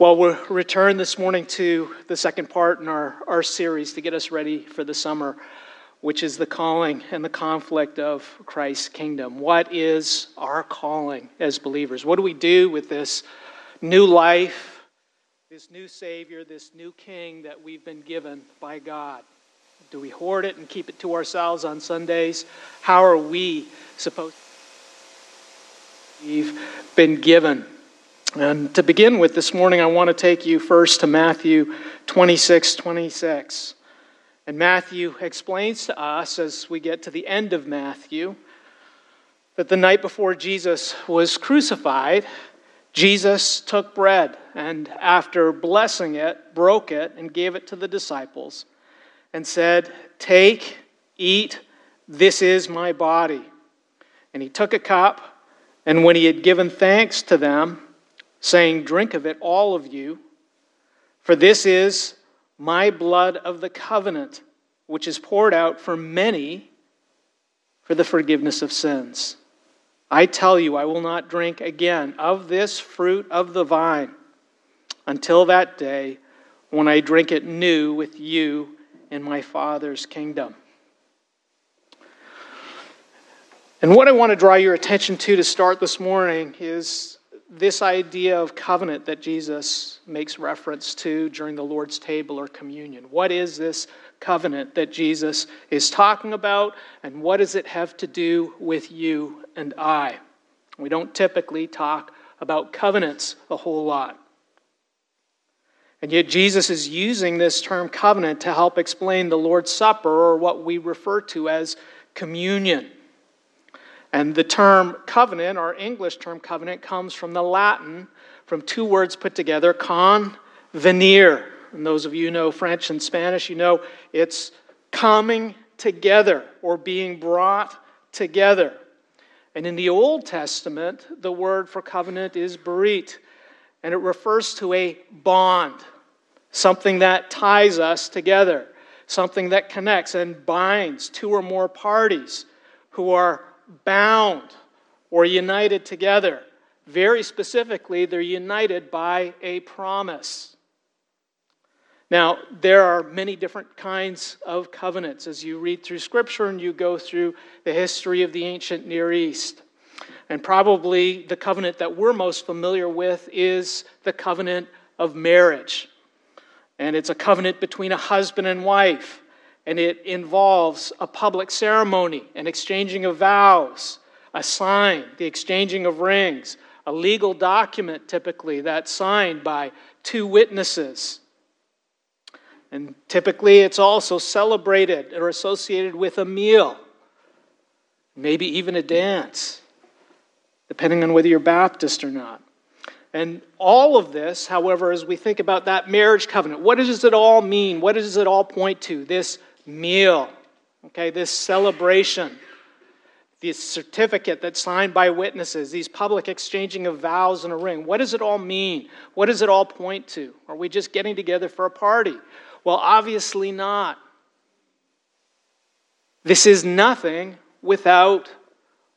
Well, we'll return this morning to the second part in our, our series to get us ready for the summer, which is the calling and the conflict of Christ's kingdom. What is our calling as believers? What do we do with this new life, this new Savior, this new King that we've been given by God? Do we hoard it and keep it to ourselves on Sundays? How are we supposed to? We've been given and to begin with this morning, I want to take you first to Matthew 26 26. And Matthew explains to us as we get to the end of Matthew that the night before Jesus was crucified, Jesus took bread and, after blessing it, broke it and gave it to the disciples and said, Take, eat, this is my body. And he took a cup, and when he had given thanks to them, saying, Drink of it, all of you, for this is my blood of the covenant, which is poured out for many for the forgiveness of sins. I tell you, I will not drink again of this fruit of the vine until that day when I drink it new with you in my Father's kingdom. And what I want to draw your attention to to start this morning is this idea of covenant that Jesus makes reference to during the Lord's table or communion. What is this covenant that Jesus is talking about, and what does it have to do with you and I? We don't typically talk about covenants a whole lot. And yet, Jesus is using this term covenant to help explain the Lord's Supper, or what we refer to as communion. And the term covenant, our English term covenant, comes from the Latin, from two words put together, con, venir. And those of you who know French and Spanish, you know it's coming together or being brought together. And in the Old Testament, the word for covenant is berit, and it refers to a bond, something that ties us together, something that connects and binds two or more parties who are bound or united together. Very specifically, they're united by a promise. Now, there are many different kinds of covenants as you read through Scripture and you go through the history of the ancient Near East. And probably the covenant that we're most familiar with is the covenant of marriage. And it's a covenant between a husband and wife and it involves a public ceremony, an exchanging of vows, a sign, the exchanging of rings, a legal document typically that's signed by two witnesses. And typically it's also celebrated or associated with a meal, maybe even a dance, depending on whether you're Baptist or not. And all of this, however, as we think about that marriage covenant, what does it all mean? What does it all point to? This meal, okay, this celebration, this certificate that's signed by witnesses, these public exchanging of vows and a ring. What does it all mean? What does it all point to? Are we just getting together for a party? Well, obviously not. This is nothing without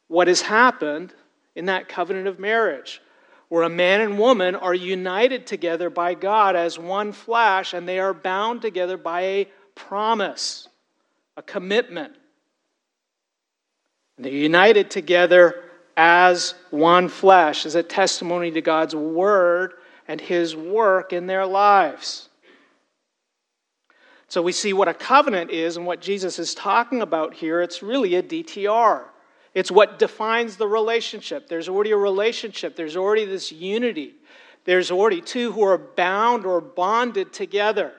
what has happened in that covenant of marriage, where a man and woman are united together by God as one flesh, and they are bound together by a promise, a commitment. They're united together as one flesh, as a testimony to God's word and his work in their lives. So we see what a covenant is and what Jesus is talking about here. It's really a DTR. It's what defines the relationship. There's already a relationship, there's already this unity. There's already two who are bound or bonded together.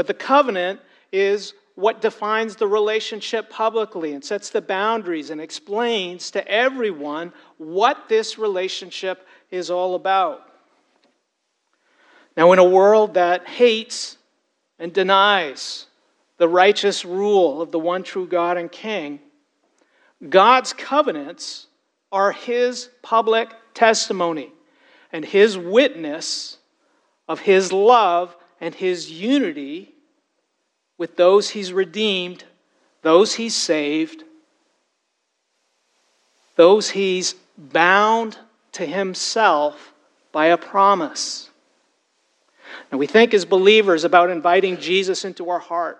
But the covenant is what defines the relationship publicly and sets the boundaries and explains to everyone what this relationship is all about. Now, in a world that hates and denies the righteous rule of the one true God and King, God's covenants are His public testimony and His witness of His love and his unity with those he's redeemed, those he's saved, those he's bound to himself by a promise. And we think as believers about inviting Jesus into our heart.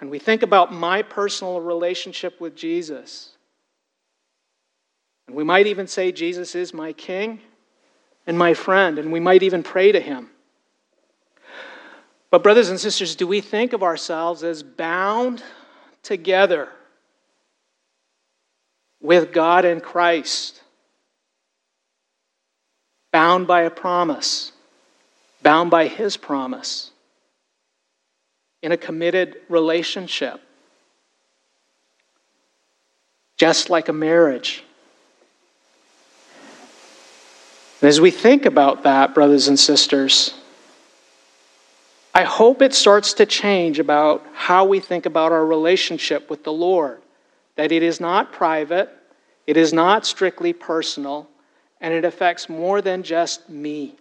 And we think about my personal relationship with Jesus. And we might even say, Jesus is my king and my friend. And we might even pray to him. But, brothers and sisters, do we think of ourselves as bound together with God and Christ? Bound by a promise bound by His promise in a committed relationship, just like a marriage. And as we think about that, brothers and sisters, I hope it starts to change about how we think about our relationship with the Lord. That it is not private, it is not strictly personal, and it affects more than just me.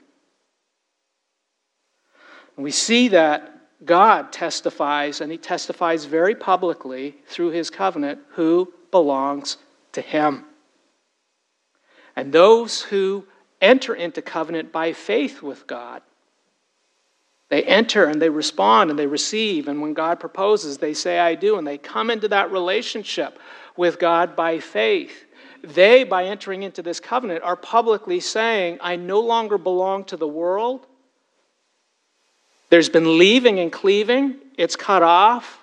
We see that God testifies, and he testifies very publicly through his covenant who belongs to him. And those who enter into covenant by faith with God, they enter and they respond and they receive. And when God proposes, they say, I do. And they come into that relationship with God by faith. They, by entering into this covenant, are publicly saying, I no longer belong to the world. There's been leaving and cleaving, it's cut off.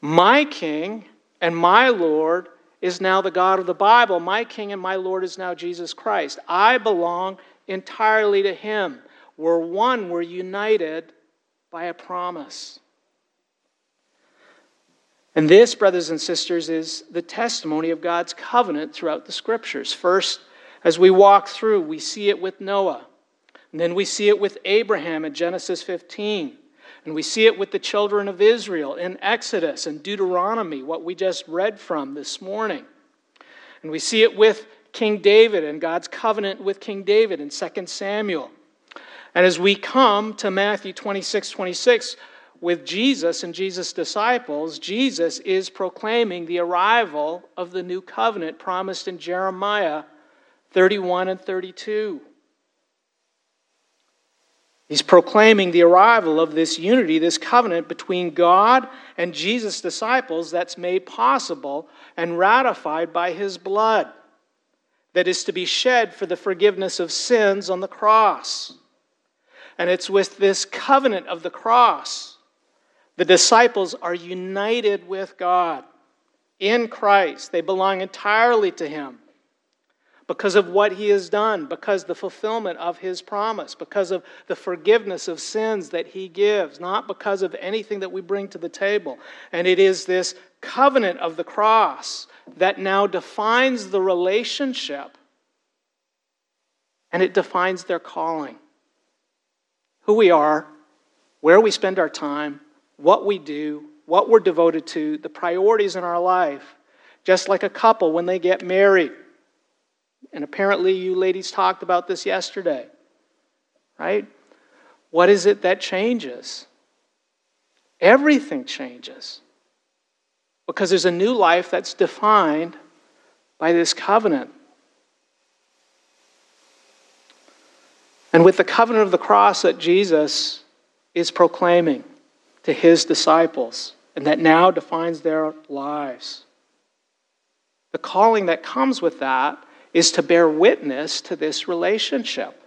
My king and my Lord is now the God of the Bible. My king and my Lord is now Jesus Christ. I belong entirely to him. We're one, we're united by a promise. And this, brothers and sisters, is the testimony of God's covenant throughout the scriptures. First, as we walk through, we see it with Noah. And then we see it with Abraham in Genesis 15. And we see it with the children of Israel in Exodus and Deuteronomy, what we just read from this morning. And we see it with King David and God's covenant with King David in 2 Samuel. And as we come to Matthew 26 26, with Jesus and Jesus' disciples, Jesus is proclaiming the arrival of the new covenant promised in Jeremiah 31 and 32. He's proclaiming the arrival of this unity, this covenant between God and Jesus' disciples that's made possible and ratified by his blood that is to be shed for the forgiveness of sins on the cross. And it's with this covenant of the cross the disciples are united with God in Christ. They belong entirely to Him because of what he has done, because the fulfillment of his promise, because of the forgiveness of sins that he gives, not because of anything that we bring to the table. And it is this covenant of the cross that now defines the relationship and it defines their calling. Who we are, where we spend our time, what we do, what we're devoted to, the priorities in our life. Just like a couple when they get married. And apparently, you ladies talked about this yesterday, right? What is it that changes? Everything changes because there's a new life that's defined by this covenant. And with the covenant of the cross that Jesus is proclaiming to his disciples, and that now defines their lives. The calling that comes with that is to bear witness to this relationship,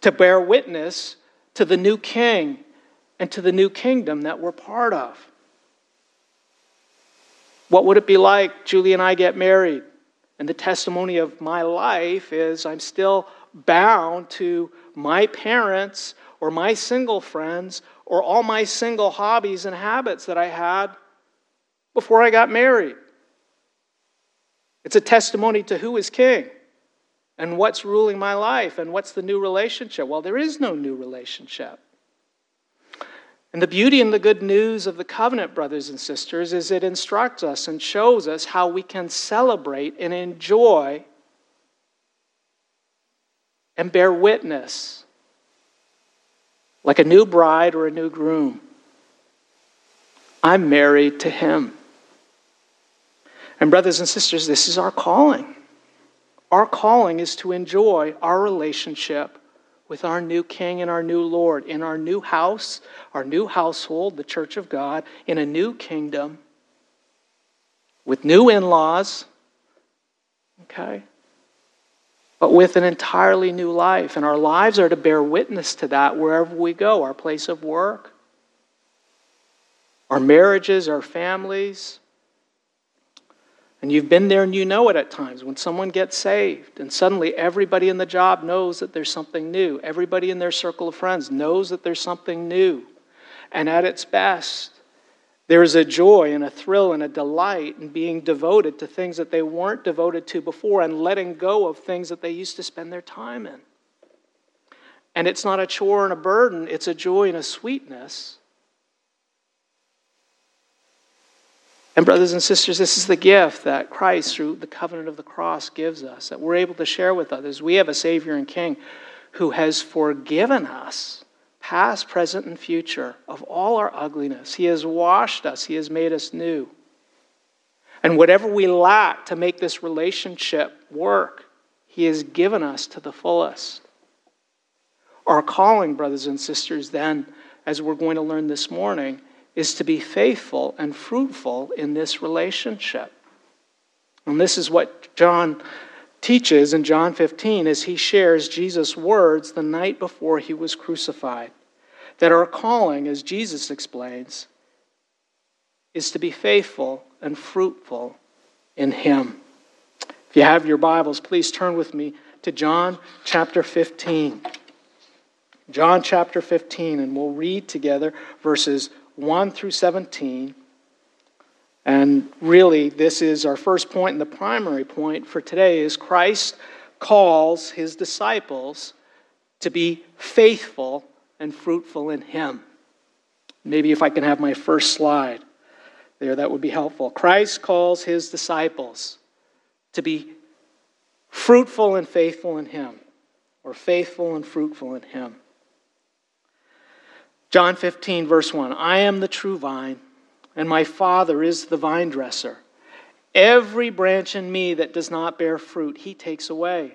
to bear witness to the new king and to the new kingdom that we're part of. What would it be like, Julie and I get married? And the testimony of my life is I'm still bound to my parents or my single friends or all my single hobbies and habits that I had before I got married. It's a testimony to who is king and what's ruling my life and what's the new relationship. Well, there is no new relationship. And the beauty and the good news of the covenant, brothers and sisters, is it instructs us and shows us how we can celebrate and enjoy and bear witness like a new bride or a new groom. I'm married to him. And, brothers and sisters, this is our calling. Our calling is to enjoy our relationship with our new King and our new Lord in our new house, our new household, the church of God, in a new kingdom, with new in laws, okay? But with an entirely new life. And our lives are to bear witness to that wherever we go our place of work, our marriages, our families, and you've been there and you know it at times when someone gets saved and suddenly everybody in the job knows that there's something new. Everybody in their circle of friends knows that there's something new. And at its best, there is a joy and a thrill and a delight in being devoted to things that they weren't devoted to before and letting go of things that they used to spend their time in. And it's not a chore and a burden, it's a joy and a sweetness And, brothers and sisters, this is the gift that Christ, through the covenant of the cross, gives us, that we're able to share with others. We have a Savior and King who has forgiven us, past, present, and future, of all our ugliness. He has washed us, He has made us new. And whatever we lack to make this relationship work, He has given us to the fullest. Our calling, brothers and sisters, then, as we're going to learn this morning, is to be faithful and fruitful in this relationship. And this is what John teaches in John 15 as he shares Jesus' words the night before he was crucified. That our calling, as Jesus explains, is to be faithful and fruitful in him. If you have your Bibles, please turn with me to John chapter 15. John chapter 15, and we'll read together verses 1 through 17. And really, this is our first point and the primary point for today is Christ calls his disciples to be faithful and fruitful in him. Maybe if I can have my first slide there, that would be helpful. Christ calls his disciples to be fruitful and faithful in him, or faithful and fruitful in him. John 15, verse 1 I am the true vine, and my Father is the vine dresser. Every branch in me that does not bear fruit, he takes away.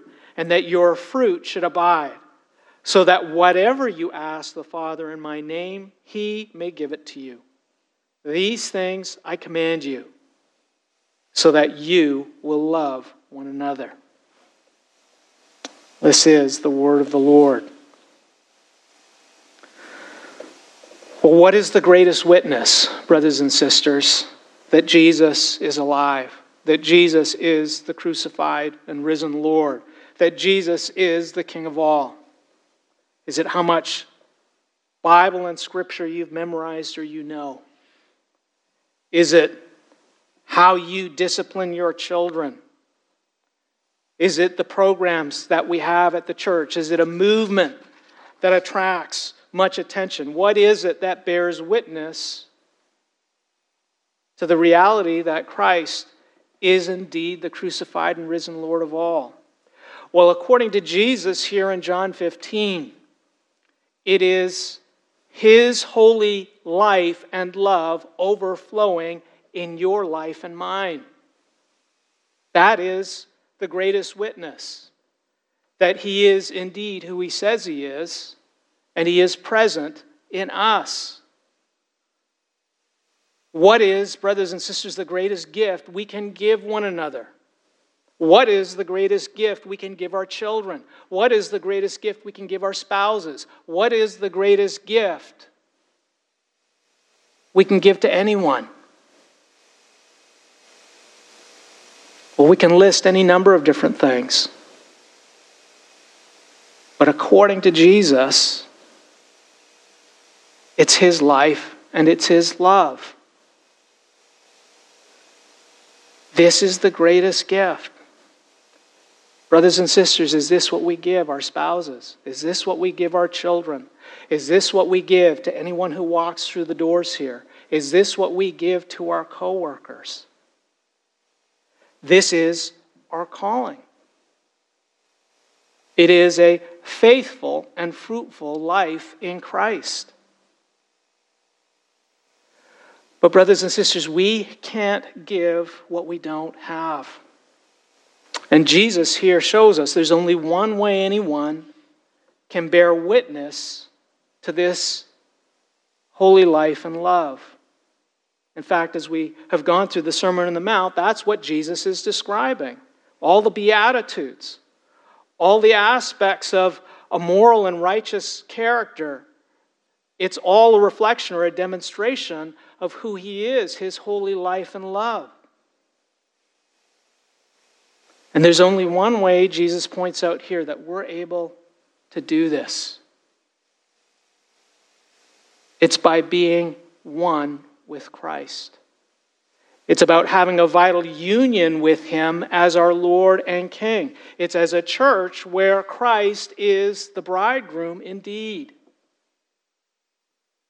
and that your fruit should abide, so that whatever you ask the Father in my name, he may give it to you. These things I command you, so that you will love one another. This is the word of the Lord. Well, what is the greatest witness, brothers and sisters, that Jesus is alive, that Jesus is the crucified and risen Lord, that Jesus is the King of all? Is it how much Bible and Scripture you've memorized or you know? Is it how you discipline your children? Is it the programs that we have at the church? Is it a movement that attracts much attention? What is it that bears witness to the reality that Christ is indeed the crucified and risen Lord of all? Well, according to Jesus here in John 15, it is his holy life and love overflowing in your life and mine. That is the greatest witness that he is indeed who he says he is, and he is present in us. What is, brothers and sisters, the greatest gift we can give one another? What is the greatest gift we can give our children? What is the greatest gift we can give our spouses? What is the greatest gift we can give to anyone? Well, we can list any number of different things. But according to Jesus, it's His life and it's His love. This is the greatest gift. Brothers and sisters, is this what we give our spouses? Is this what we give our children? Is this what we give to anyone who walks through the doors here? Is this what we give to our coworkers? This is our calling. It is a faithful and fruitful life in Christ. But, brothers and sisters, we can't give what we don't have. And Jesus here shows us there's only one way anyone can bear witness to this holy life and love. In fact, as we have gone through the Sermon on the Mount, that's what Jesus is describing. All the Beatitudes, all the aspects of a moral and righteous character, it's all a reflection or a demonstration of who He is, His holy life and love. And there's only one way Jesus points out here that we're able to do this it's by being one with Christ. It's about having a vital union with Him as our Lord and King. It's as a church where Christ is the bridegroom indeed.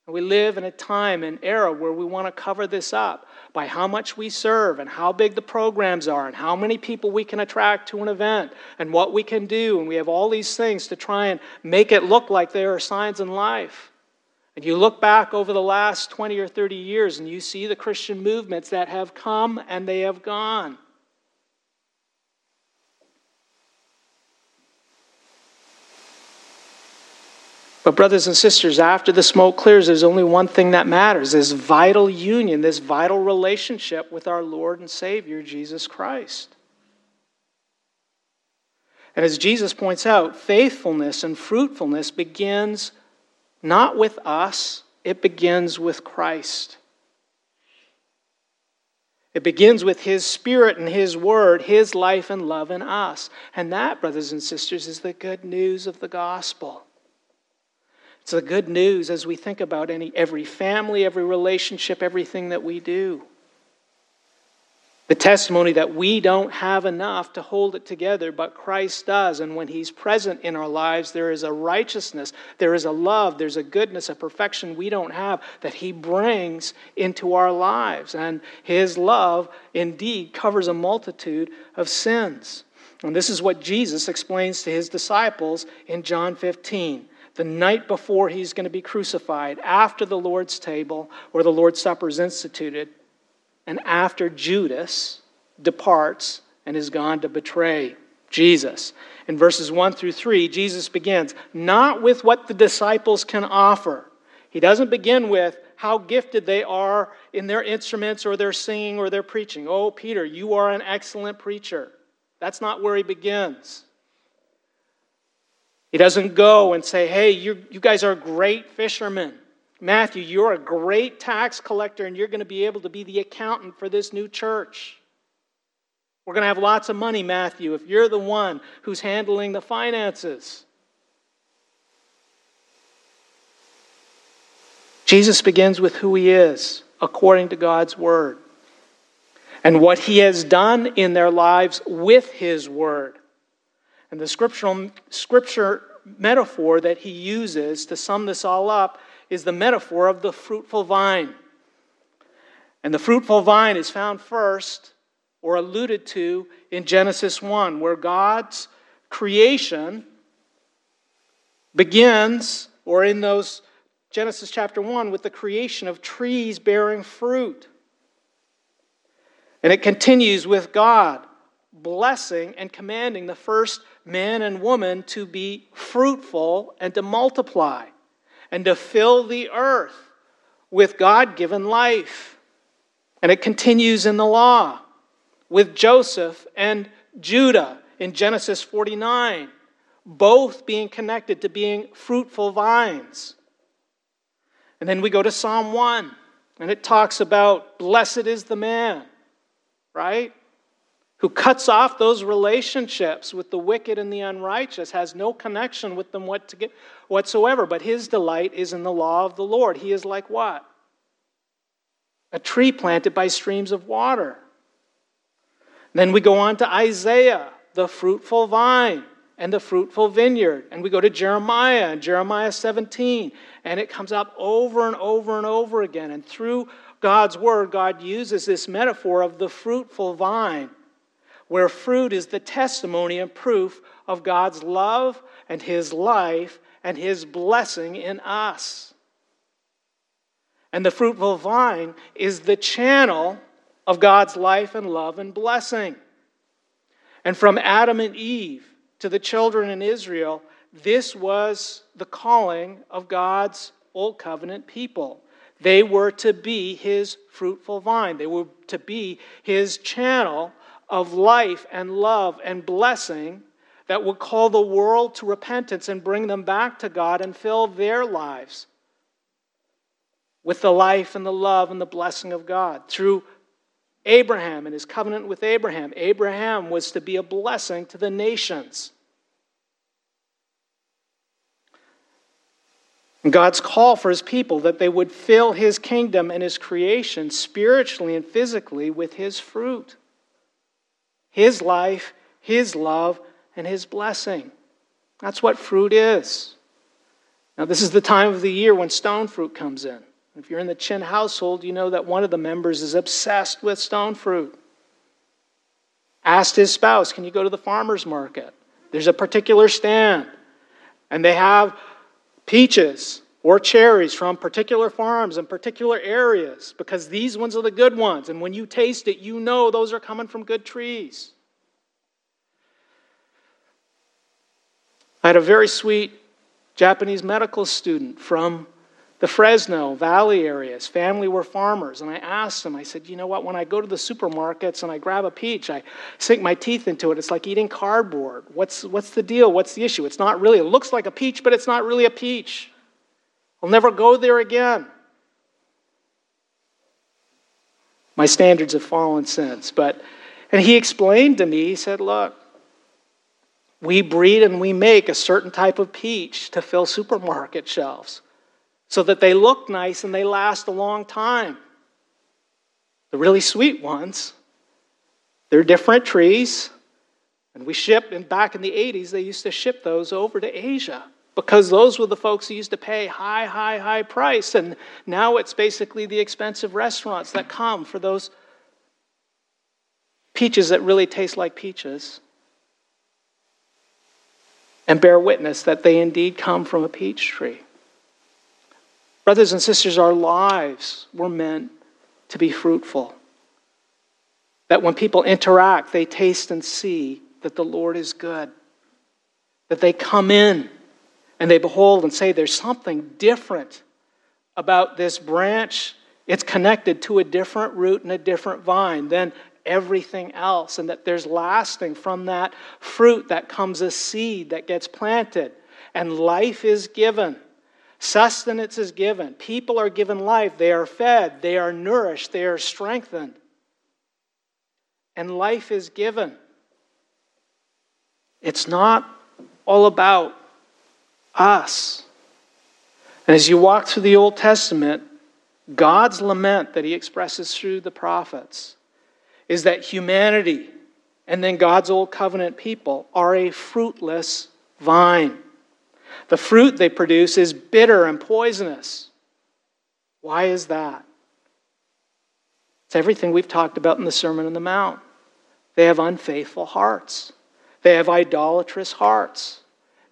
We live in a time and era where we want to cover this up by how much we serve and how big the programs are and how many people we can attract to an event and what we can do. And we have all these things to try and make it look like there are signs in life. And you look back over the last 20 or 30 years and you see the Christian movements that have come and they have gone. But, brothers and sisters, after the smoke clears, there's only one thing that matters this vital union, this vital relationship with our Lord and Savior, Jesus Christ. And as Jesus points out, faithfulness and fruitfulness begins not with us, it begins with Christ. It begins with His Spirit and His Word, His life and love in us. And that, brothers and sisters, is the good news of the gospel. It's the good news as we think about any, every family, every relationship, everything that we do. The testimony that we don't have enough to hold it together, but Christ does. And when He's present in our lives, there is a righteousness, there is a love, there's a goodness, a perfection we don't have that He brings into our lives. And His love indeed covers a multitude of sins. And this is what Jesus explains to His disciples in John 15 the night before he's going to be crucified, after the Lord's table or the Lord's Supper is instituted, and after Judas departs and is gone to betray Jesus. In verses 1 through 3, Jesus begins not with what the disciples can offer. He doesn't begin with how gifted they are in their instruments or their singing or their preaching. Oh, Peter, you are an excellent preacher. That's not where he begins. He doesn't go and say, hey, you guys are great fishermen. Matthew, you're a great tax collector and you're going to be able to be the accountant for this new church. We're going to have lots of money, Matthew, if you're the one who's handling the finances. Jesus begins with who he is according to God's word and what he has done in their lives with his word. And the scriptural scripture metaphor that he uses to sum this all up is the metaphor of the fruitful vine. And the fruitful vine is found first or alluded to in Genesis 1, where God's creation begins, or in those Genesis chapter 1, with the creation of trees bearing fruit. And it continues with God blessing and commanding the first man and woman to be fruitful and to multiply and to fill the earth with God given life. And it continues in the law with Joseph and Judah in Genesis 49, both being connected to being fruitful vines. And then we go to Psalm 1, and it talks about blessed is the man, right? Who cuts off those relationships with the wicked and the unrighteous, has no connection with them whatsoever, but his delight is in the law of the Lord. He is like what? A tree planted by streams of water. Then we go on to Isaiah, the fruitful vine and the fruitful vineyard. And we go to Jeremiah Jeremiah 17. And it comes up over and over and over again. And through God's word, God uses this metaphor of the fruitful vine where fruit is the testimony and proof of God's love and His life and His blessing in us. And the fruitful vine is the channel of God's life and love and blessing. And from Adam and Eve to the children in Israel, this was the calling of God's Old Covenant people. They were to be his fruitful vine, they were to be his channel of life and love and blessing that would call the world to repentance and bring them back to God and fill their lives with the life and the love and the blessing of God. Through Abraham and his covenant with Abraham, Abraham was to be a blessing to the nations. God's call for his people that they would fill his kingdom and his creation spiritually and physically with his fruit. His life, His love, and His blessing. That's what fruit is. Now, this is the time of the year when stone fruit comes in. If you're in the Chin household, you know that one of the members is obsessed with stone fruit. Asked his spouse, Can you go to the farmer's market? There's a particular stand, and they have peaches or cherries from particular farms and particular areas because these ones are the good ones. And when you taste it, you know those are coming from good trees. I had a very sweet Japanese medical student from the Fresno Valley areas. Family were farmers. And I asked him, I said, you know what? When I go to the supermarkets and I grab a peach, I sink my teeth into it. It's like eating cardboard. What's, what's the deal? What's the issue? It's not really, it looks like a peach, but it's not really a peach. I'll never go there again. My standards have fallen since. But, and he explained to me, he said, Look, we breed and we make a certain type of peach to fill supermarket shelves so that they look nice and they last a long time. The really sweet ones, they're different trees. And we ship, and back in the 80s, they used to ship those over to Asia because those were the folks who used to pay high, high, high price. And now it's basically the expensive restaurants that come for those peaches that really taste like peaches and bear witness that they indeed come from a peach tree. Brothers and sisters, our lives were meant to be fruitful. That when people interact, they taste and see that the Lord is good. That they come in and they behold and say, There's something different about this branch. It's connected to a different root and a different vine than everything else, and that there's lasting from that fruit that comes a seed that gets planted, and life is given. Sustenance is given. People are given life. They are fed. They are nourished. They are strengthened. And life is given. It's not all about us. And as you walk through the Old Testament, God's lament that he expresses through the prophets is that humanity and then God's old covenant people are a fruitless vine. The fruit they produce is bitter and poisonous. Why is that? It's everything we've talked about in the Sermon on the Mount. They have unfaithful hearts, they have idolatrous hearts.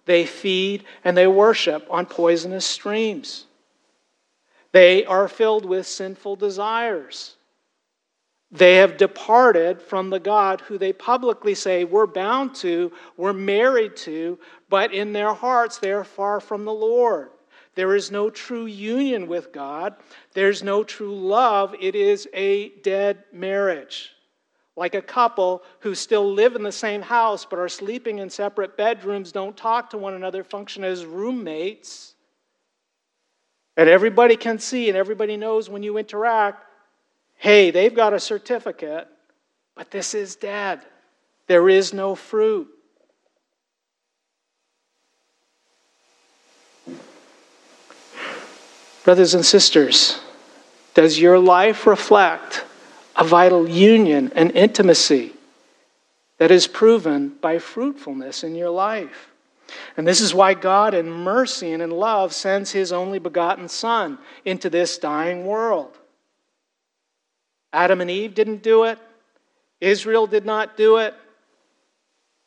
They feed and they worship on poisonous streams. They are filled with sinful desires. They have departed from the God who they publicly say we're bound to, we're married to, but in their hearts they are far from the Lord. There is no true union with God. There's no true love. It is a dead marriage. Like a couple who still live in the same house but are sleeping in separate bedrooms, don't talk to one another, function as roommates. And everybody can see and everybody knows when you interact hey, they've got a certificate, but this is dead. There is no fruit. Brothers and sisters, does your life reflect a vital union and intimacy that is proven by fruitfulness in your life? And this is why God, in mercy and in love, sends his only begotten Son into this dying world. Adam and Eve didn't do it. Israel did not do it.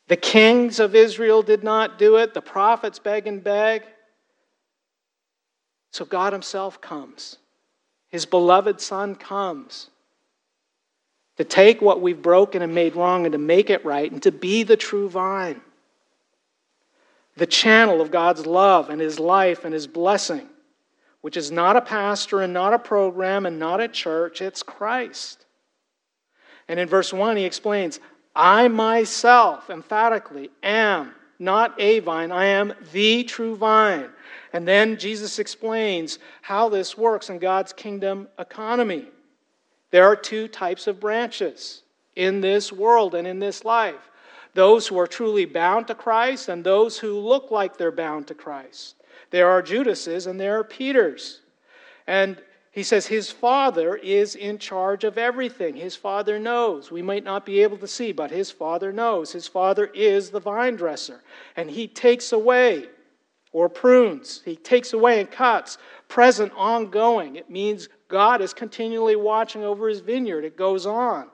The kings of Israel did not do it. The prophets beg and beg. So God Himself comes. His beloved Son comes to take what we've broken and made wrong and to make it right and to be the true vine, the channel of God's love and His life and His blessing which is not a pastor and not a program and not a church, it's Christ. And in verse 1, he explains, I myself emphatically am not a vine, I am the true vine. And then Jesus explains how this works in God's kingdom economy. There are two types of branches in this world and in this life those who are truly bound to Christ and those who look like they're bound to Christ. There are Judases and there are Peters. And he says his father is in charge of everything. His father knows. We might not be able to see, but his father knows. His father is the vine dresser. And he takes away or prunes, he takes away and cuts. Present, ongoing. It means God is continually watching over his vineyard. It goes on.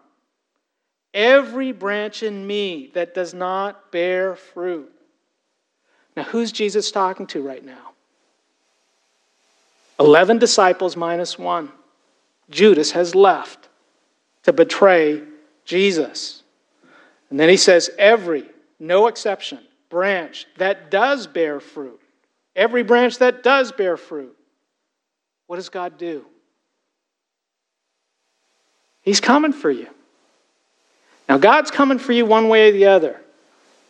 Every branch in me that does not bear fruit. Now, who's Jesus talking to right now? 11 disciples minus one. Judas has left to betray Jesus. And then he says, every, no exception, branch that does bear fruit, every branch that does bear fruit, what does God do? He's coming for you. Now, God's coming for you one way or the other.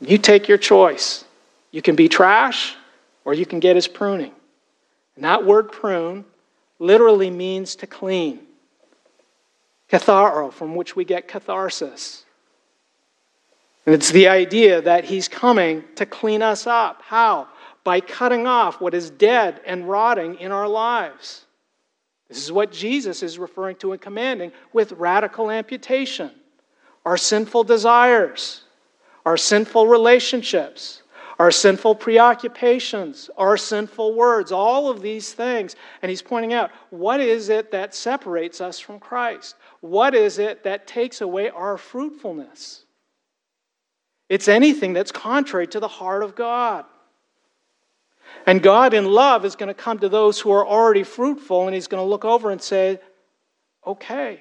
You take your choice. You can be trash or you can get his pruning. And that word prune literally means to clean. Katharo, from which we get catharsis. And it's the idea that he's coming to clean us up. How? By cutting off what is dead and rotting in our lives. This is what Jesus is referring to and commanding with radical amputation. Our sinful desires, our sinful relationships, our sinful preoccupations, our sinful words, all of these things. And he's pointing out what is it that separates us from Christ? What is it that takes away our fruitfulness? It's anything that's contrary to the heart of God. And God, in love, is going to come to those who are already fruitful, and He's going to look over and say, Okay,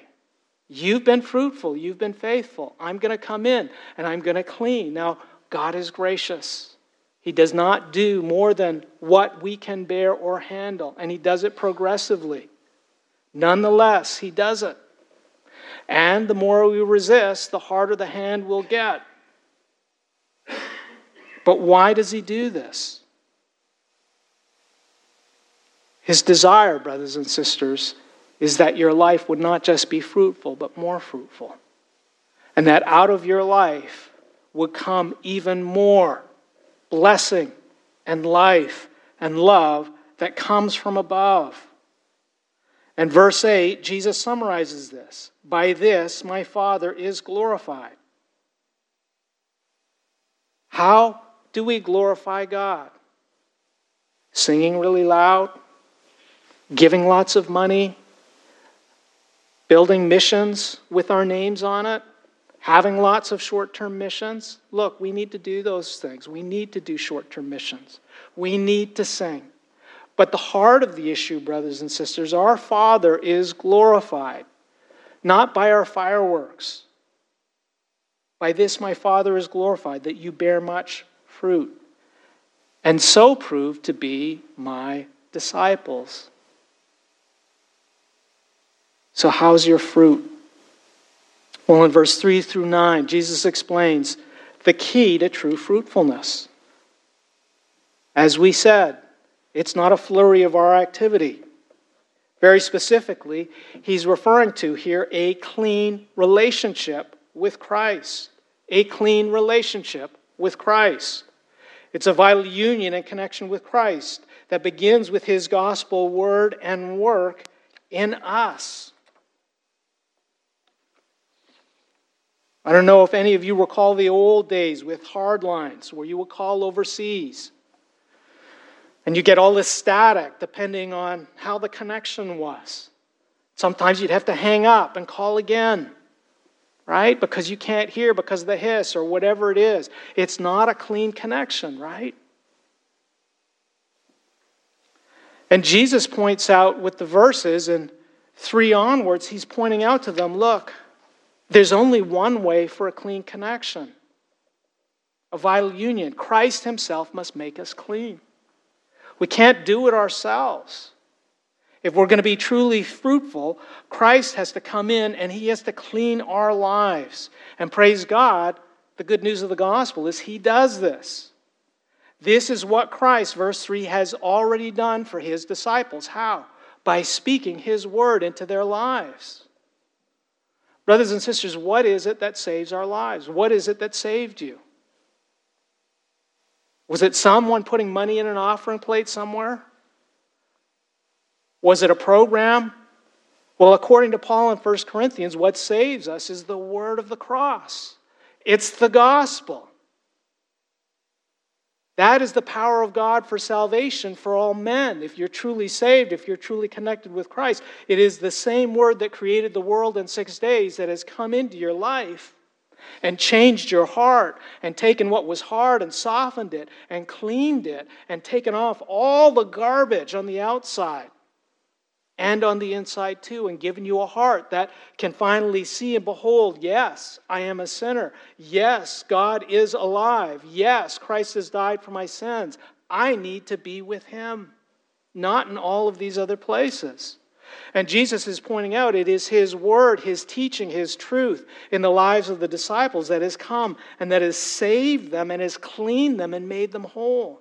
you've been fruitful, you've been faithful. I'm going to come in and I'm going to clean. Now, God is gracious. He does not do more than what we can bear or handle, and He does it progressively. Nonetheless, He does it. And the more we resist, the harder the hand will get. But why does He do this? His desire, brothers and sisters, is that your life would not just be fruitful, but more fruitful. And that out of your life would come even more blessing and life and love that comes from above. And verse 8, Jesus summarizes this By this my Father is glorified. How do we glorify God? Singing really loud, giving lots of money, building missions with our names on it, having lots of short term missions. Look, we need to do those things. We need to do short term missions. We need to sing. But the heart of the issue, brothers and sisters, our Father is glorified, not by our fireworks. By this my Father is glorified, that you bear much fruit, and so prove to be my disciples. So, how's your fruit? Well, in verse 3 through 9, Jesus explains the key to true fruitfulness. As we said, it's not a flurry of our activity. Very specifically, he's referring to here a clean relationship with Christ. A clean relationship with Christ. It's a vital union and connection with Christ that begins with his gospel word and work in us. I don't know if any of you recall the old days with hard lines where you would call overseas and you get all this static depending on how the connection was. Sometimes you'd have to hang up and call again, right? Because you can't hear because of the hiss or whatever it is. It's not a clean connection, right? And Jesus points out with the verses and three onwards, he's pointing out to them look, there's only one way for a clean connection, a vital union. Christ himself must make us clean. We can't do it ourselves. If we're going to be truly fruitful, Christ has to come in and he has to clean our lives. And praise God, the good news of the gospel is he does this. This is what Christ, verse 3, has already done for his disciples. How? By speaking his word into their lives. Brothers and sisters, what is it that saves our lives? What is it that saved you? Was it someone putting money in an offering plate somewhere? Was it a program? Well, according to Paul in 1 Corinthians, what saves us is the word of the cross. It's the gospel. That is the power of God for salvation for all men. If you're truly saved, if you're truly connected with Christ, it is the same word that created the world in six days that has come into your life and changed your heart and taken what was hard and softened it and cleaned it and taken off all the garbage on the outside and on the inside too, and given you a heart that can finally see and behold, yes, I am a sinner. Yes, God is alive. Yes, Christ has died for my sins. I need to be with Him, not in all of these other places. And Jesus is pointing out it is His word, His teaching, His truth in the lives of the disciples that has come and that has saved them and has cleaned them and made them whole.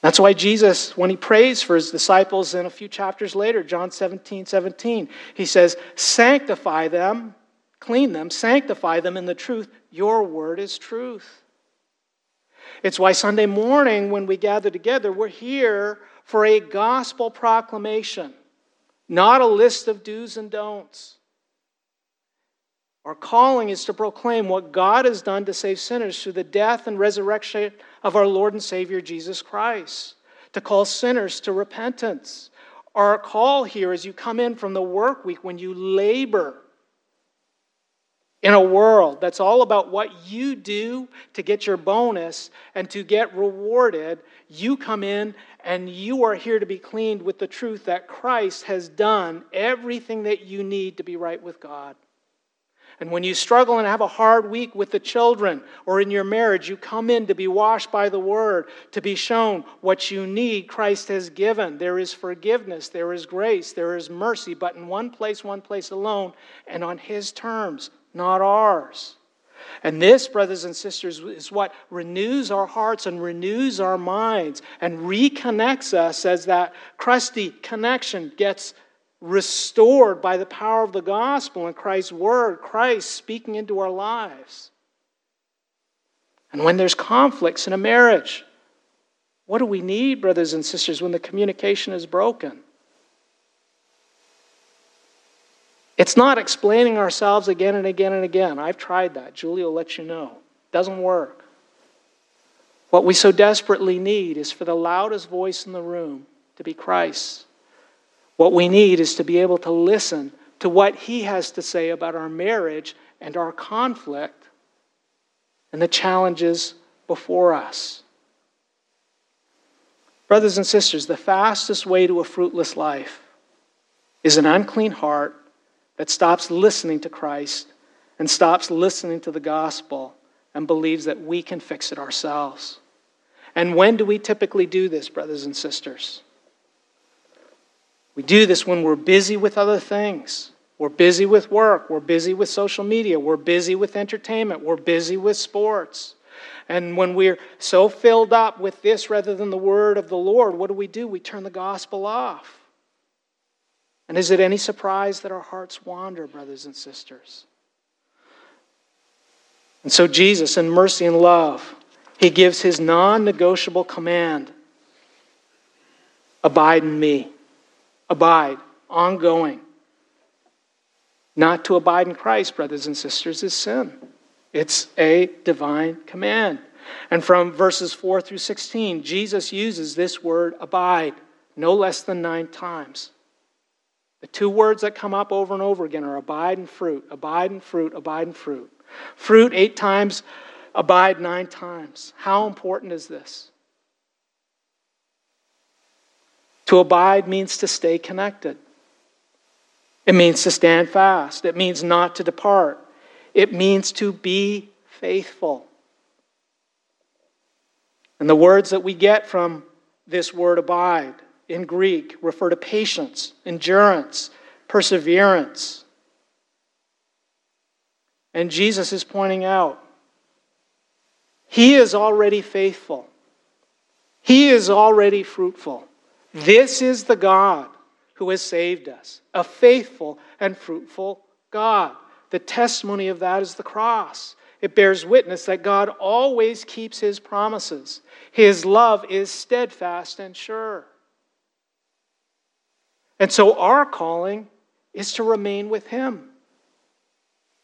That's why Jesus, when he prays for his disciples in a few chapters later, John 17, 17, he says, Sanctify them, clean them, sanctify them in the truth. Your word is truth. It's why Sunday morning, when we gather together, we're here for a gospel proclamation, not a list of do's and don'ts. Our calling is to proclaim what God has done to save sinners through the death and resurrection of our Lord and Savior Jesus Christ, to call sinners to repentance. Our call here as you come in from the work week, when you labor in a world that's all about what you do to get your bonus and to get rewarded, you come in and you are here to be cleaned with the truth that Christ has done everything that you need to be right with God. And when you struggle and have a hard week with the children or in your marriage, you come in to be washed by the word, to be shown what you need Christ has given. There is forgiveness, there is grace, there is mercy, but in one place, one place alone, and on His terms not ours. And this, brothers and sisters, is what renews our hearts and renews our minds and reconnects us as that crusty connection gets restored by the power of the gospel and Christ's word, Christ speaking into our lives. And when there's conflicts in a marriage, What do we need, brothers and sisters, when the communication is broken? It's not explaining ourselves again and again and again. I've tried that. Julie will let you know. Doesn't work. What we so desperately need is for the loudest voice in the room to be Christ. What we need is to be able to listen to what he has to say about our marriage and our conflict and the challenges before us. Brothers and sisters, the fastest way to a fruitless life is an unclean heart that stops listening to Christ and stops listening to the gospel and believes that we can fix it ourselves. And when do we typically do this, brothers and sisters? We do this when we're busy with other things. We're busy with work. We're busy with social media. We're busy with entertainment. We're busy with sports. And when we're so filled up with this rather than the word of the Lord, what do we do? We turn the gospel off. And is it any surprise that our hearts wander, brothers and sisters? And so, Jesus, in mercy and love, he gives his non negotiable command Abide in me. Abide, ongoing. Not to abide in Christ, brothers and sisters, is sin. It's a divine command. And from verses 4 through 16, Jesus uses this word abide no less than nine times. The two words that come up over and over again are abide and fruit, abide and fruit, abide and fruit. Fruit eight times, abide nine times. How important is this? To abide means to stay connected. It means to stand fast. It means not to depart. It means to be faithful. And the words that we get from this word abide in Greek refer to patience, endurance, perseverance. And Jesus is pointing out He is already faithful, He is already fruitful. This is the God who has saved us, a faithful and fruitful God. The testimony of that is the cross. It bears witness that God always keeps his promises. His love is steadfast and sure. And so our calling is to remain with Him,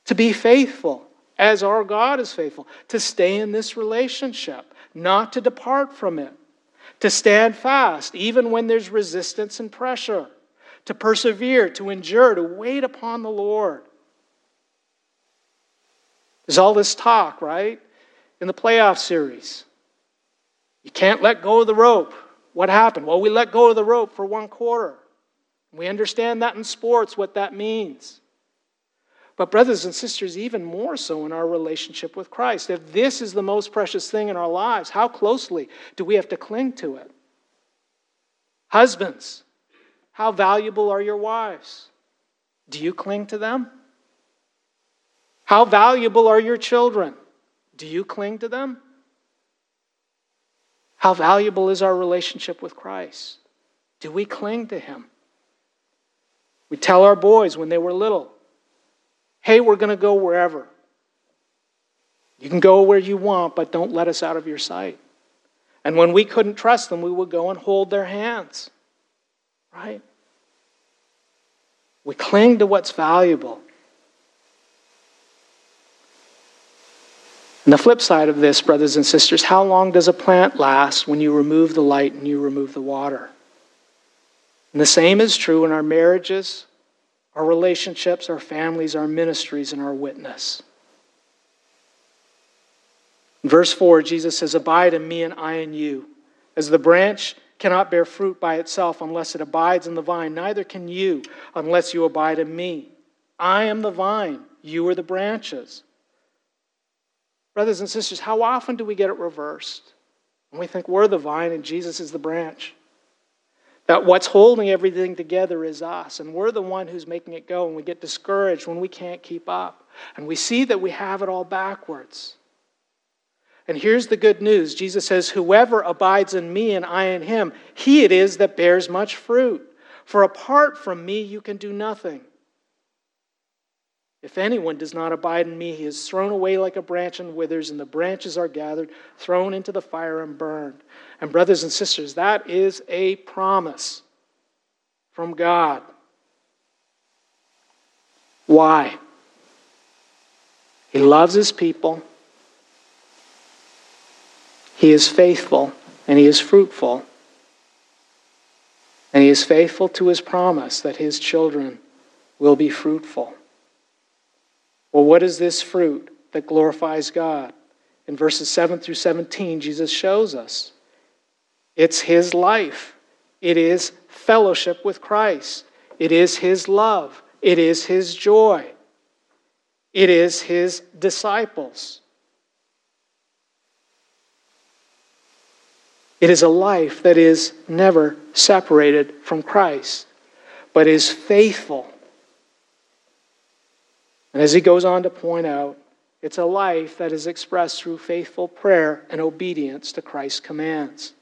to be faithful as our God is faithful, to stay in this relationship, not to depart from it, to stand fast even when there's resistance and pressure, to persevere, to endure, to wait upon the Lord. There's all this talk, right? In the playoff series. You can't let go of the rope. What happened? Well, we let go of the rope for one quarter. We understand that in sports, what that means. But, brothers and sisters, even more so in our relationship with Christ. If this is the most precious thing in our lives, how closely do we have to cling to it? Husbands, how valuable are your wives? Do you cling to them? How valuable are your children? Do you cling to them? How valuable is our relationship with Christ? Do we cling to Him? We tell our boys when they were little, hey, we're going to go wherever. You can go where you want, but don't let us out of your sight. And when we couldn't trust them, we would go and hold their hands. Right? We cling to what's valuable. And the flip side of this, brothers and sisters, how long does a plant last when you remove the light and you remove the water? And the same is true in our marriages, our relationships, our families, our ministries, and our witness. In verse 4, Jesus says, Abide in me and I in you. As the branch cannot bear fruit by itself unless it abides in the vine, neither can you unless you abide in me. I am the vine, you are the branches. Brothers and sisters, how often do we get it reversed? And we think we're the vine and Jesus is the branch. That what's holding everything together is us, and we're the one who's making it go, and we get discouraged when we can't keep up. And we see that we have it all backwards. And here's the good news Jesus says, Whoever abides in me and I in him, he it is that bears much fruit. For apart from me, you can do nothing. If anyone does not abide in me, he is thrown away like a branch and withers, and the branches are gathered, thrown into the fire, and burned. And, brothers and sisters, that is a promise from God. Why? He loves his people, he is faithful, and he is fruitful. And he is faithful to his promise that his children will be fruitful. Well, what is this fruit that glorifies God? In verses 7 through 17, Jesus shows us it's his life, it is fellowship with Christ, it is his love, it is his joy, it is his disciples. It is a life that is never separated from Christ, but is faithful and as he goes on to point out, it's a life that is expressed through faithful prayer and obedience to Christ's commands.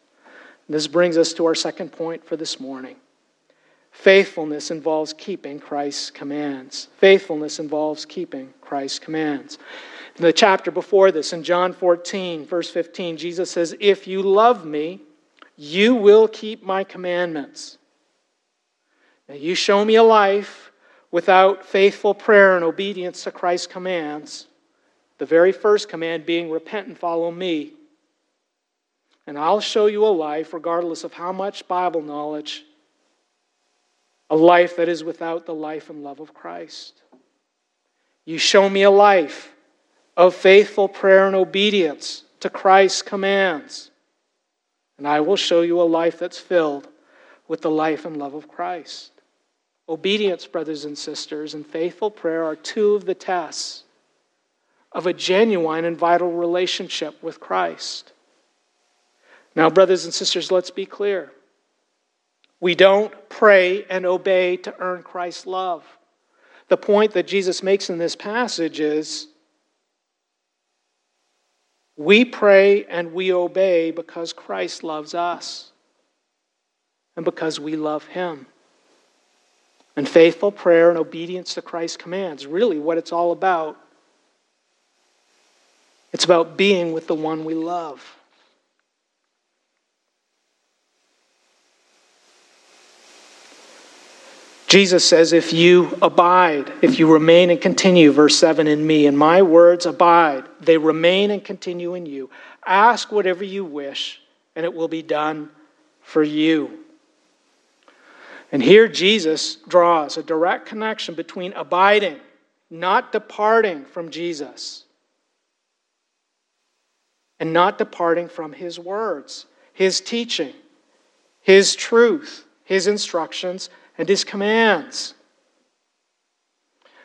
And this brings us to our second point for this morning. Faithfulness involves keeping Christ's commands. Faithfulness involves keeping Christ's commands. In the chapter before this, in John 14, verse 15, Jesus says, If you love me, you will keep my commandments. Now, you show me a life without faithful prayer and obedience to Christ's commands, the very first command being repent and follow me. And I'll show you a life, regardless of how much Bible knowledge, a life that is without the life and love of Christ. You show me a life of faithful prayer and obedience to Christ's commands. And I will show you a life that's filled with the life and love of Christ. Obedience, brothers and sisters, and faithful prayer are two of the tests of a genuine and vital relationship with Christ. Now, brothers and sisters, let's be clear. We don't pray and obey to earn Christ's love. The point that Jesus makes in this passage is we pray and we obey because Christ loves us and because we love him. And faithful prayer and obedience to Christ's commands, really what it's all about. It's about being with the one we love. Jesus says, If you abide, if you remain and continue, verse 7, in me, and my words abide, they remain and continue in you. Ask whatever you wish, and it will be done for you. And here Jesus draws a direct connection between abiding, not departing from Jesus, and not departing from his words, his teaching, his truth, his instructions, and his commands.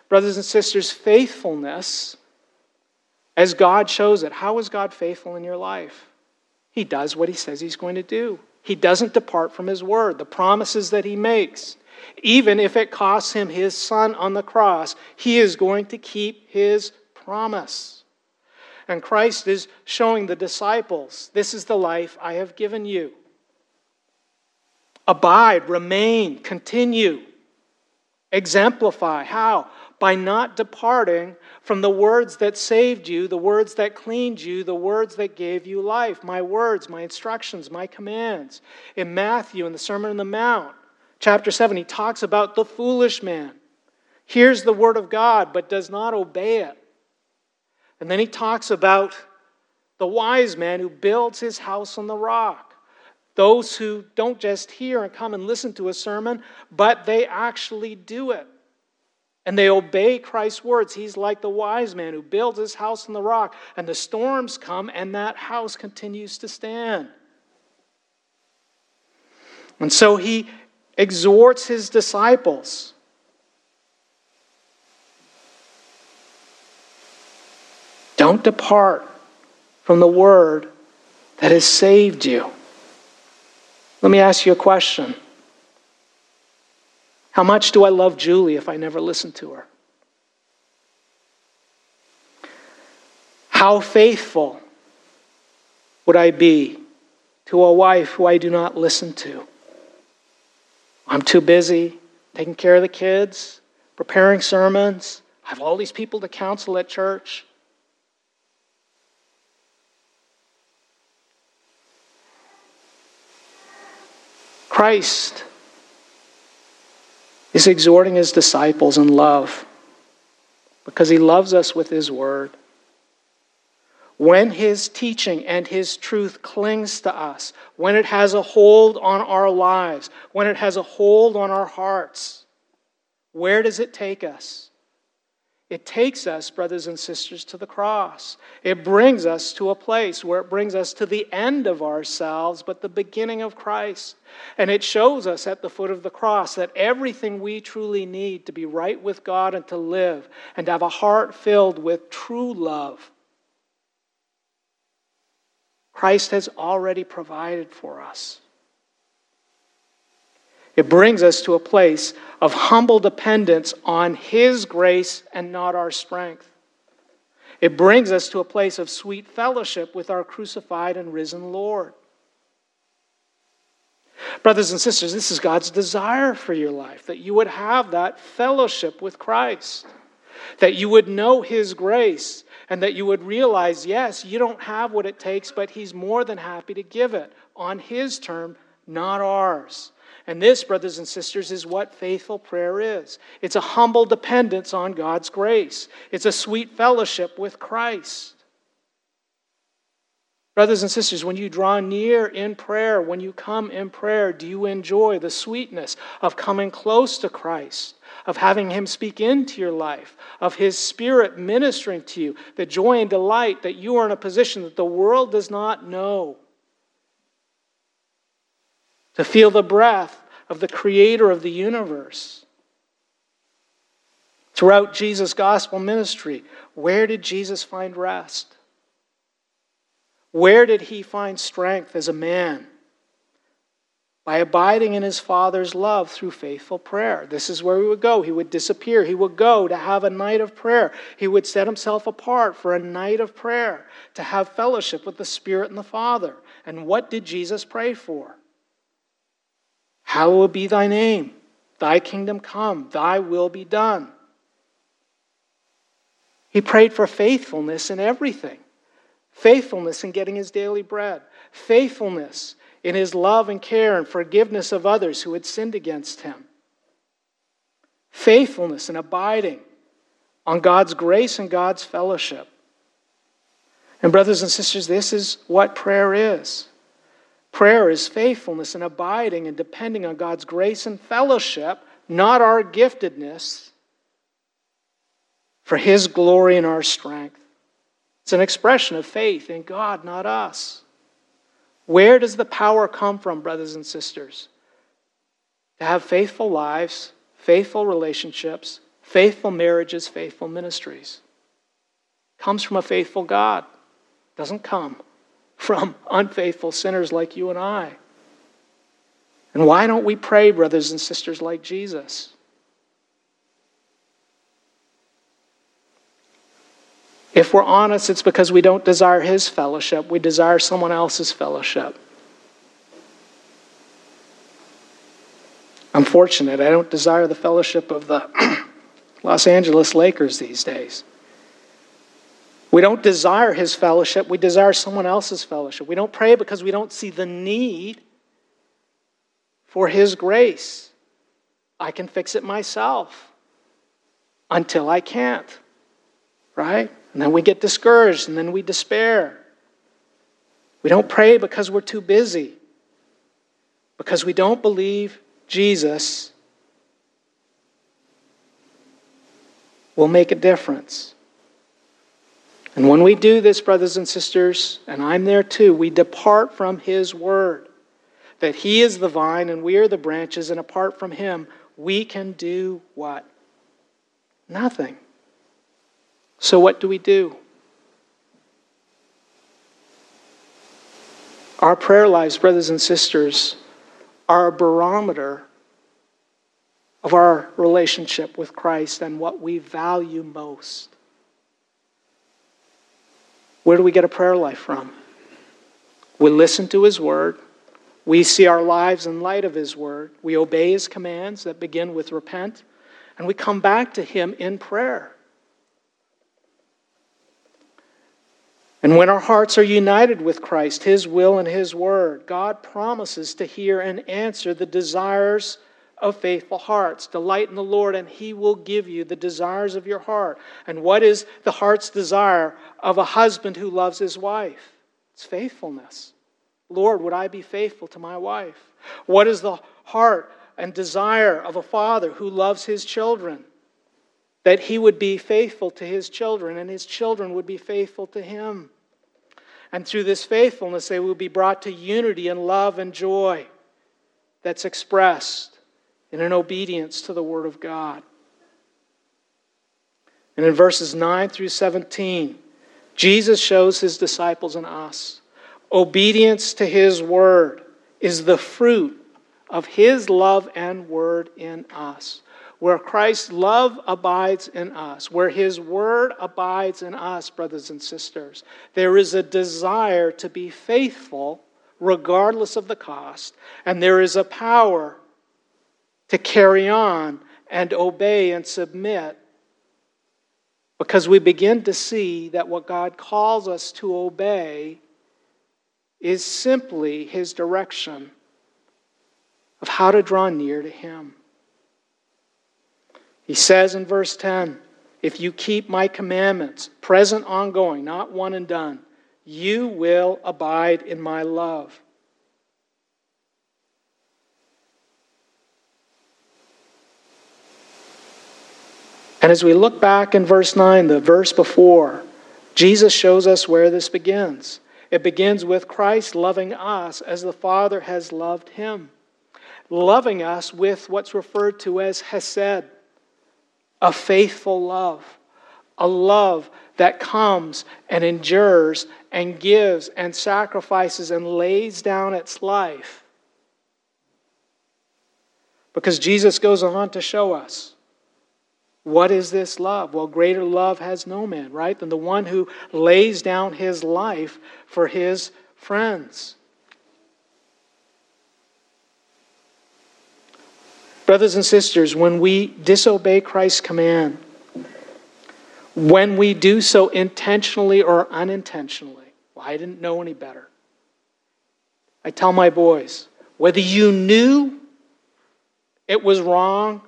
Brothers and sisters, faithfulness, as God shows it, how is God faithful in your life? He does what he says he's going to do. He doesn't depart from his word, the promises that he makes. Even if it costs him his son on the cross, he is going to keep his promise. And Christ is showing the disciples this is the life I have given you. Abide, remain, continue, exemplify. How? By not departing from the words that saved you, the words that cleaned you, the words that gave you life. My words, my instructions, my commands. In Matthew, in the Sermon on the Mount, chapter 7, he talks about the foolish man. Hears the word of God, but does not obey it. And then he talks about the wise man who builds his house on the rock. Those who don't just hear and come and listen to a sermon, but they actually do it and they obey Christ's words. He's like the wise man who builds his house on the rock, and the storms come, and that house continues to stand. And so he exhorts his disciples. Don't depart from the word that has saved you. Let me ask you a question. How much do I love Julie if I never listen to her? How faithful would I be to a wife who I do not listen to? I'm too busy taking care of the kids, preparing sermons, I have all these people to counsel at church. Christ is exhorting his disciples in love because he loves us with his word. When his teaching and his truth clings to us, when it has a hold on our lives, when it has a hold on our hearts, where does it take us? It takes us, brothers and sisters, to the cross. It brings us to a place where it brings us to the end of ourselves, but the beginning of Christ. And it shows us at the foot of the cross that everything we truly need to be right with God and to live and to have a heart filled with true love, Christ has already provided for us. It brings us to a place of humble dependence on His grace and not our strength. It brings us to a place of sweet fellowship with our crucified and risen Lord. Brothers and sisters, this is God's desire for your life that you would have that fellowship with Christ, that you would know His grace, and that you would realize yes, you don't have what it takes, but He's more than happy to give it on His term, not ours. And this, brothers and sisters, is what faithful prayer is it's a humble dependence on God's grace, it's a sweet fellowship with Christ. Brothers and sisters, when you draw near in prayer, when you come in prayer, do you enjoy the sweetness of coming close to Christ, of having Him speak into your life, of His Spirit ministering to you, the joy and delight that you are in a position that the world does not know? To feel the breath of the creator of the universe. Throughout Jesus' gospel ministry, where did Jesus find rest? Where did he find strength as a man? By abiding in his Father's love through faithful prayer. This is where he would go. He would disappear. He would go to have a night of prayer. He would set himself apart for a night of prayer to have fellowship with the Spirit and the Father. And what did Jesus pray for? Hallowed be thy name. Thy kingdom come. Thy will be done. He prayed for faithfulness in everything faithfulness in getting his daily bread, faithfulness in his love and care and forgiveness of others who had sinned against him, faithfulness in abiding on God's grace and God's fellowship. And, brothers and sisters, this is what prayer is. Prayer is faithfulness and abiding and depending on God's grace and fellowship, not our giftedness, for His glory and our strength. It's an expression of faith in God, not us. Where does the power come from, brothers and sisters? To have faithful lives, faithful relationships, faithful marriages, faithful ministries. Comes from a faithful God. Doesn't come from unfaithful sinners like you and I. And why don't we pray, brothers and sisters, like Jesus? If we're honest, it's because we don't desire his fellowship, we desire someone else's fellowship. I'm fortunate. I don't desire the fellowship of the Los Angeles Lakers these days. We don't desire his fellowship, we desire someone else's fellowship. We don't pray because we don't see the need for his grace. I can fix it myself until I can't, right? And then we get discouraged and then we despair. We don't pray because we're too busy, because we don't believe Jesus will make a difference. And when we do this, brothers and sisters, and I'm there too, we depart from His Word. That He is the vine and we are the branches, and apart from Him, we can do what? Nothing. So, what do we do? Our prayer lives, brothers and sisters, are a barometer of our relationship with Christ and what we value most. Where do we get a prayer life from? We listen to His Word. We see our lives in light of His Word. We obey His commands that begin with repent. And we come back to Him in prayer. And when our hearts are united with Christ, His will and His Word, God promises to hear and answer the desires of faithful hearts. Delight in the Lord, and He will give you the desires of your heart. And what is the heart's desire of a husband who loves his wife? It's faithfulness. Lord, would I be faithful to my wife? What is the heart and desire of a father who loves his children? That he would be faithful to his children and his children would be faithful to him. And through this faithfulness, they will be brought to unity and love and joy that's expressed in an obedience to the Word of God. And in verses 9 through 17, Jesus shows his disciples and us obedience to his Word is the fruit of his love and Word in us. Where Christ's love abides in us, where his word abides in us, brothers and sisters, there is a desire to be faithful regardless of the cost, and there is a power to carry on and obey and submit because we begin to see that what God calls us to obey is simply His direction of how to draw near to Him. He says in verse 10 If you keep my commandments, present, ongoing, not one and done, you will abide in my love. And as we look back in verse 9, the verse before, Jesus shows us where this begins. It begins with Christ loving us as the Father has loved him, loving us with what's referred to as Hesed, a faithful love, a love that comes and endures and gives and sacrifices and lays down its life. Because Jesus goes on to show us what is this love? Well, greater love has no man, right, than the one who lays down his life for his friends. Brothers and sisters, when we disobey Christ's command, when we do so intentionally or unintentionally, well, I didn't know any better. I tell my boys, whether you knew it was wrong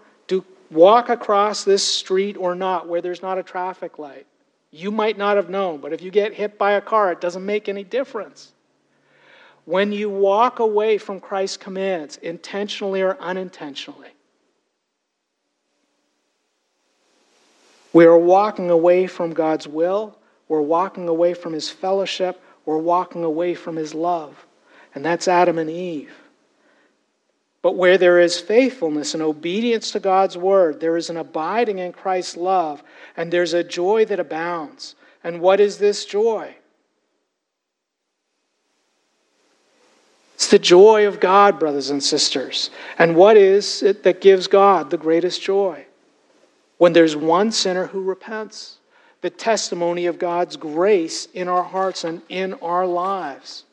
walk across this street or not where there's not a traffic light. You might not have known, but if you get hit by a car, it doesn't make any difference. When you walk away from Christ's commands, intentionally or unintentionally, we are walking away from God's will, we're walking away from His fellowship, we're walking away from His love. And that's Adam and Eve. But where there is faithfulness and obedience to God's word, there is an abiding in Christ's love, and there's a joy that abounds. And what is this joy? It's the joy of God, brothers and sisters. And what is it that gives God the greatest joy? When there's one sinner who repents, the testimony of God's grace in our hearts and in our lives.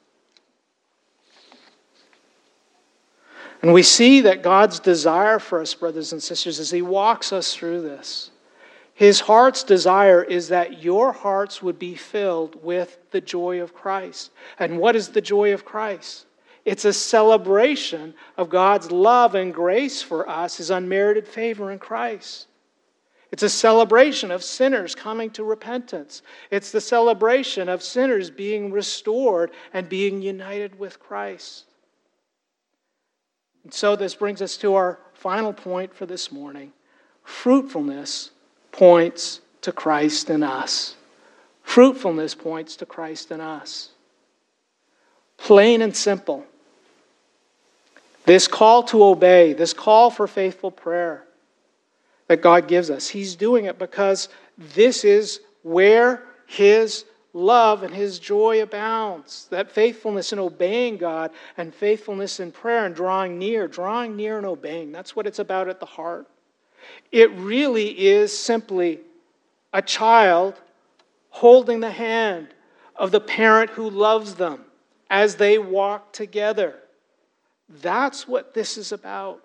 And we see that God's desire for us, brothers and sisters, as He walks us through this, His heart's desire is that your hearts would be filled with the joy of Christ. And what is the joy of Christ? It's a celebration of God's love and grace for us, His unmerited favor in Christ. It's a celebration of sinners coming to repentance. It's the celebration of sinners being restored and being united with Christ. And so this brings us to our final point for this morning. Fruitfulness points to Christ in us. Fruitfulness points to Christ in us. Plain and simple. This call to obey, this call for faithful prayer that God gives us, He's doing it because this is where His love and his joy abounds. That faithfulness in obeying God and faithfulness in prayer and drawing near, drawing near and obeying. That's what it's about at the heart. It really is simply a child holding the hand of the parent who loves them as they walk together. That's what this is about.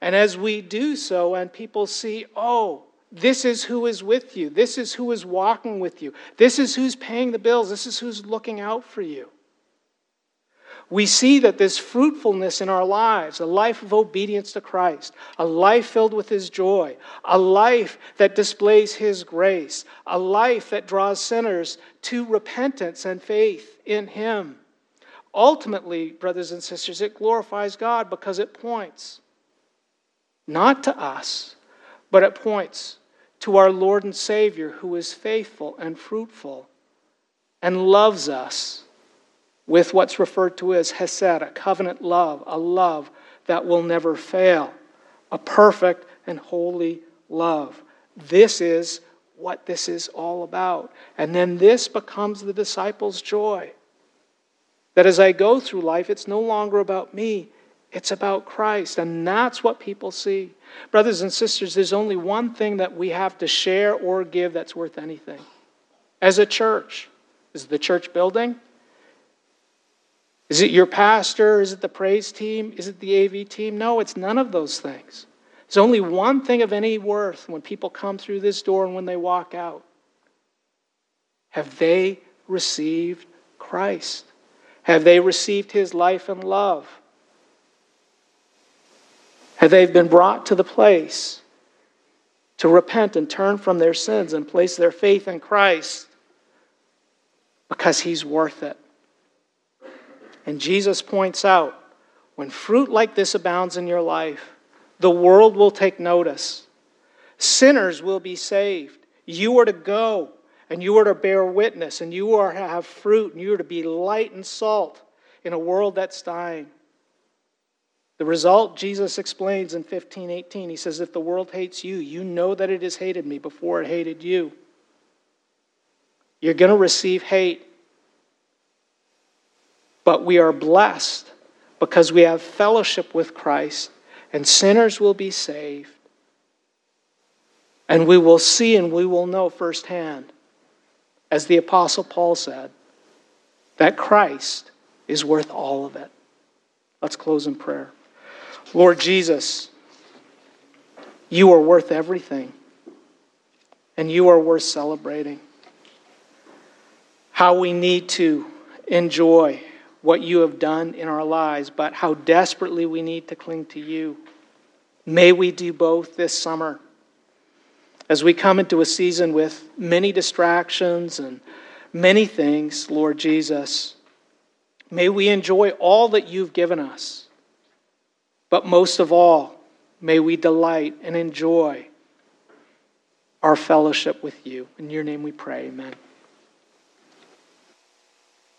And as we do so, and people see, oh, This is who is with you. This is who is walking with you. This is who's paying the bills. This is who's looking out for you. We see that this fruitfulness in our lives, a life of obedience to Christ, a life filled with His joy, a life that displays His grace, a life that draws sinners to repentance and faith in Him. Ultimately, brothers and sisters, it glorifies God because it points not to us, but it points to our Lord and Savior who is faithful and fruitful and loves us with what's referred to as Hesed, a covenant love, a love that will never fail, a perfect and holy love. This is what this is all about. And then this becomes the disciples' joy. That as I go through life, it's no longer about me, it's about Christ. And that's what people see. Brothers and sisters, there's only one thing that we have to share or give that's worth anything. As a church, is the church building? Is it your pastor? Is it the praise team? Is it the AV team? No, it's none of those things. There's only one thing of any worth when people come through this door and when they walk out. Have they received Christ? Have they received his life and love? Have they been brought to the place to repent and turn from their sins and place their faith in Christ because he's worth it? And Jesus points out when fruit like this abounds in your life, the world will take notice. Sinners will be saved. You are to go and you are to bear witness and you are to have fruit and you are to be light and salt in a world that's dying. The result, Jesus explains in 15 18. He says, If the world hates you, you know that it has hated me before it hated you. You're going to receive hate. But we are blessed because we have fellowship with Christ, and sinners will be saved. And we will see and we will know firsthand, as the Apostle Paul said, that Christ is worth all of it. Let's close in prayer. Lord Jesus, you are worth everything, and you are worth celebrating. How we need to enjoy what you have done in our lives, but how desperately we need to cling to you. May we do both this summer. As we come into a season with many distractions and many things, Lord Jesus, may we enjoy all that you've given us. But most of all, may we delight and enjoy our fellowship with you. In your name we pray, amen.